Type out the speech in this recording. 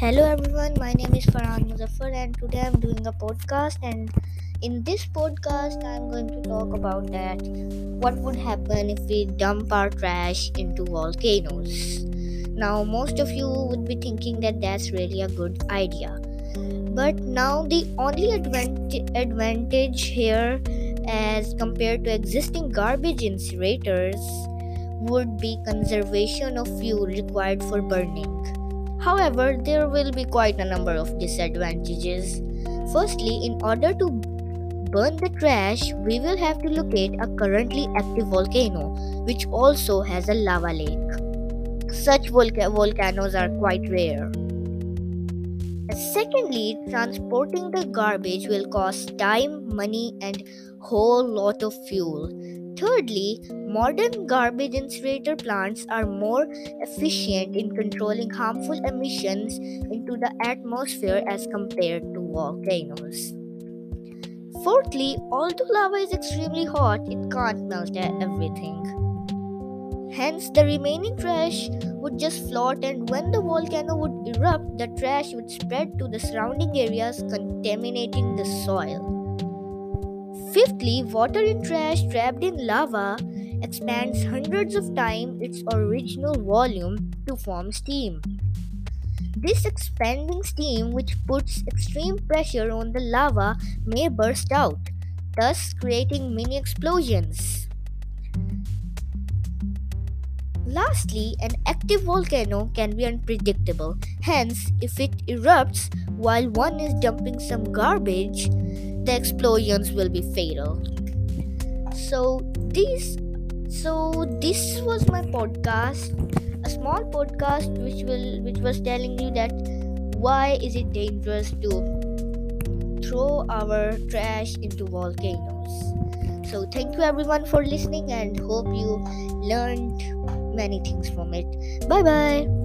Hello everyone, my name is Farhan Muzaffar and today I'm doing a podcast and in this podcast I'm going to talk about that what would happen if we dump our trash into volcanoes. Now most of you would be thinking that that's really a good idea. But now the only advantage advantage here as compared to existing garbage incinerators would be conservation of fuel required for burning. However, there will be quite a number of disadvantages. Firstly, in order to burn the trash, we will have to locate a currently active volcano, which also has a lava lake. Such volca- volcanoes are quite rare. Secondly, transporting the garbage will cost time, money, and whole lot of fuel. Thirdly, modern garbage incinerator plants are more efficient in controlling harmful emissions into the atmosphere as compared to volcanoes. Fourthly, although lava is extremely hot, it can't melt everything. Hence, the remaining trash would just float, and when the volcano would erupt, the trash would spread to the surrounding areas, contaminating the soil. Fifthly, water in trash trapped in lava expands hundreds of times its original volume to form steam. This expanding steam, which puts extreme pressure on the lava, may burst out, thus creating mini explosions. Lastly, an active volcano can be unpredictable. Hence, if it erupts while one is dumping some garbage, the explosions will be fatal. So this so this was my podcast a small podcast which will which was telling you that why is it dangerous to throw our trash into volcanoes. So thank you everyone for listening and hope you learned many things from it. Bye bye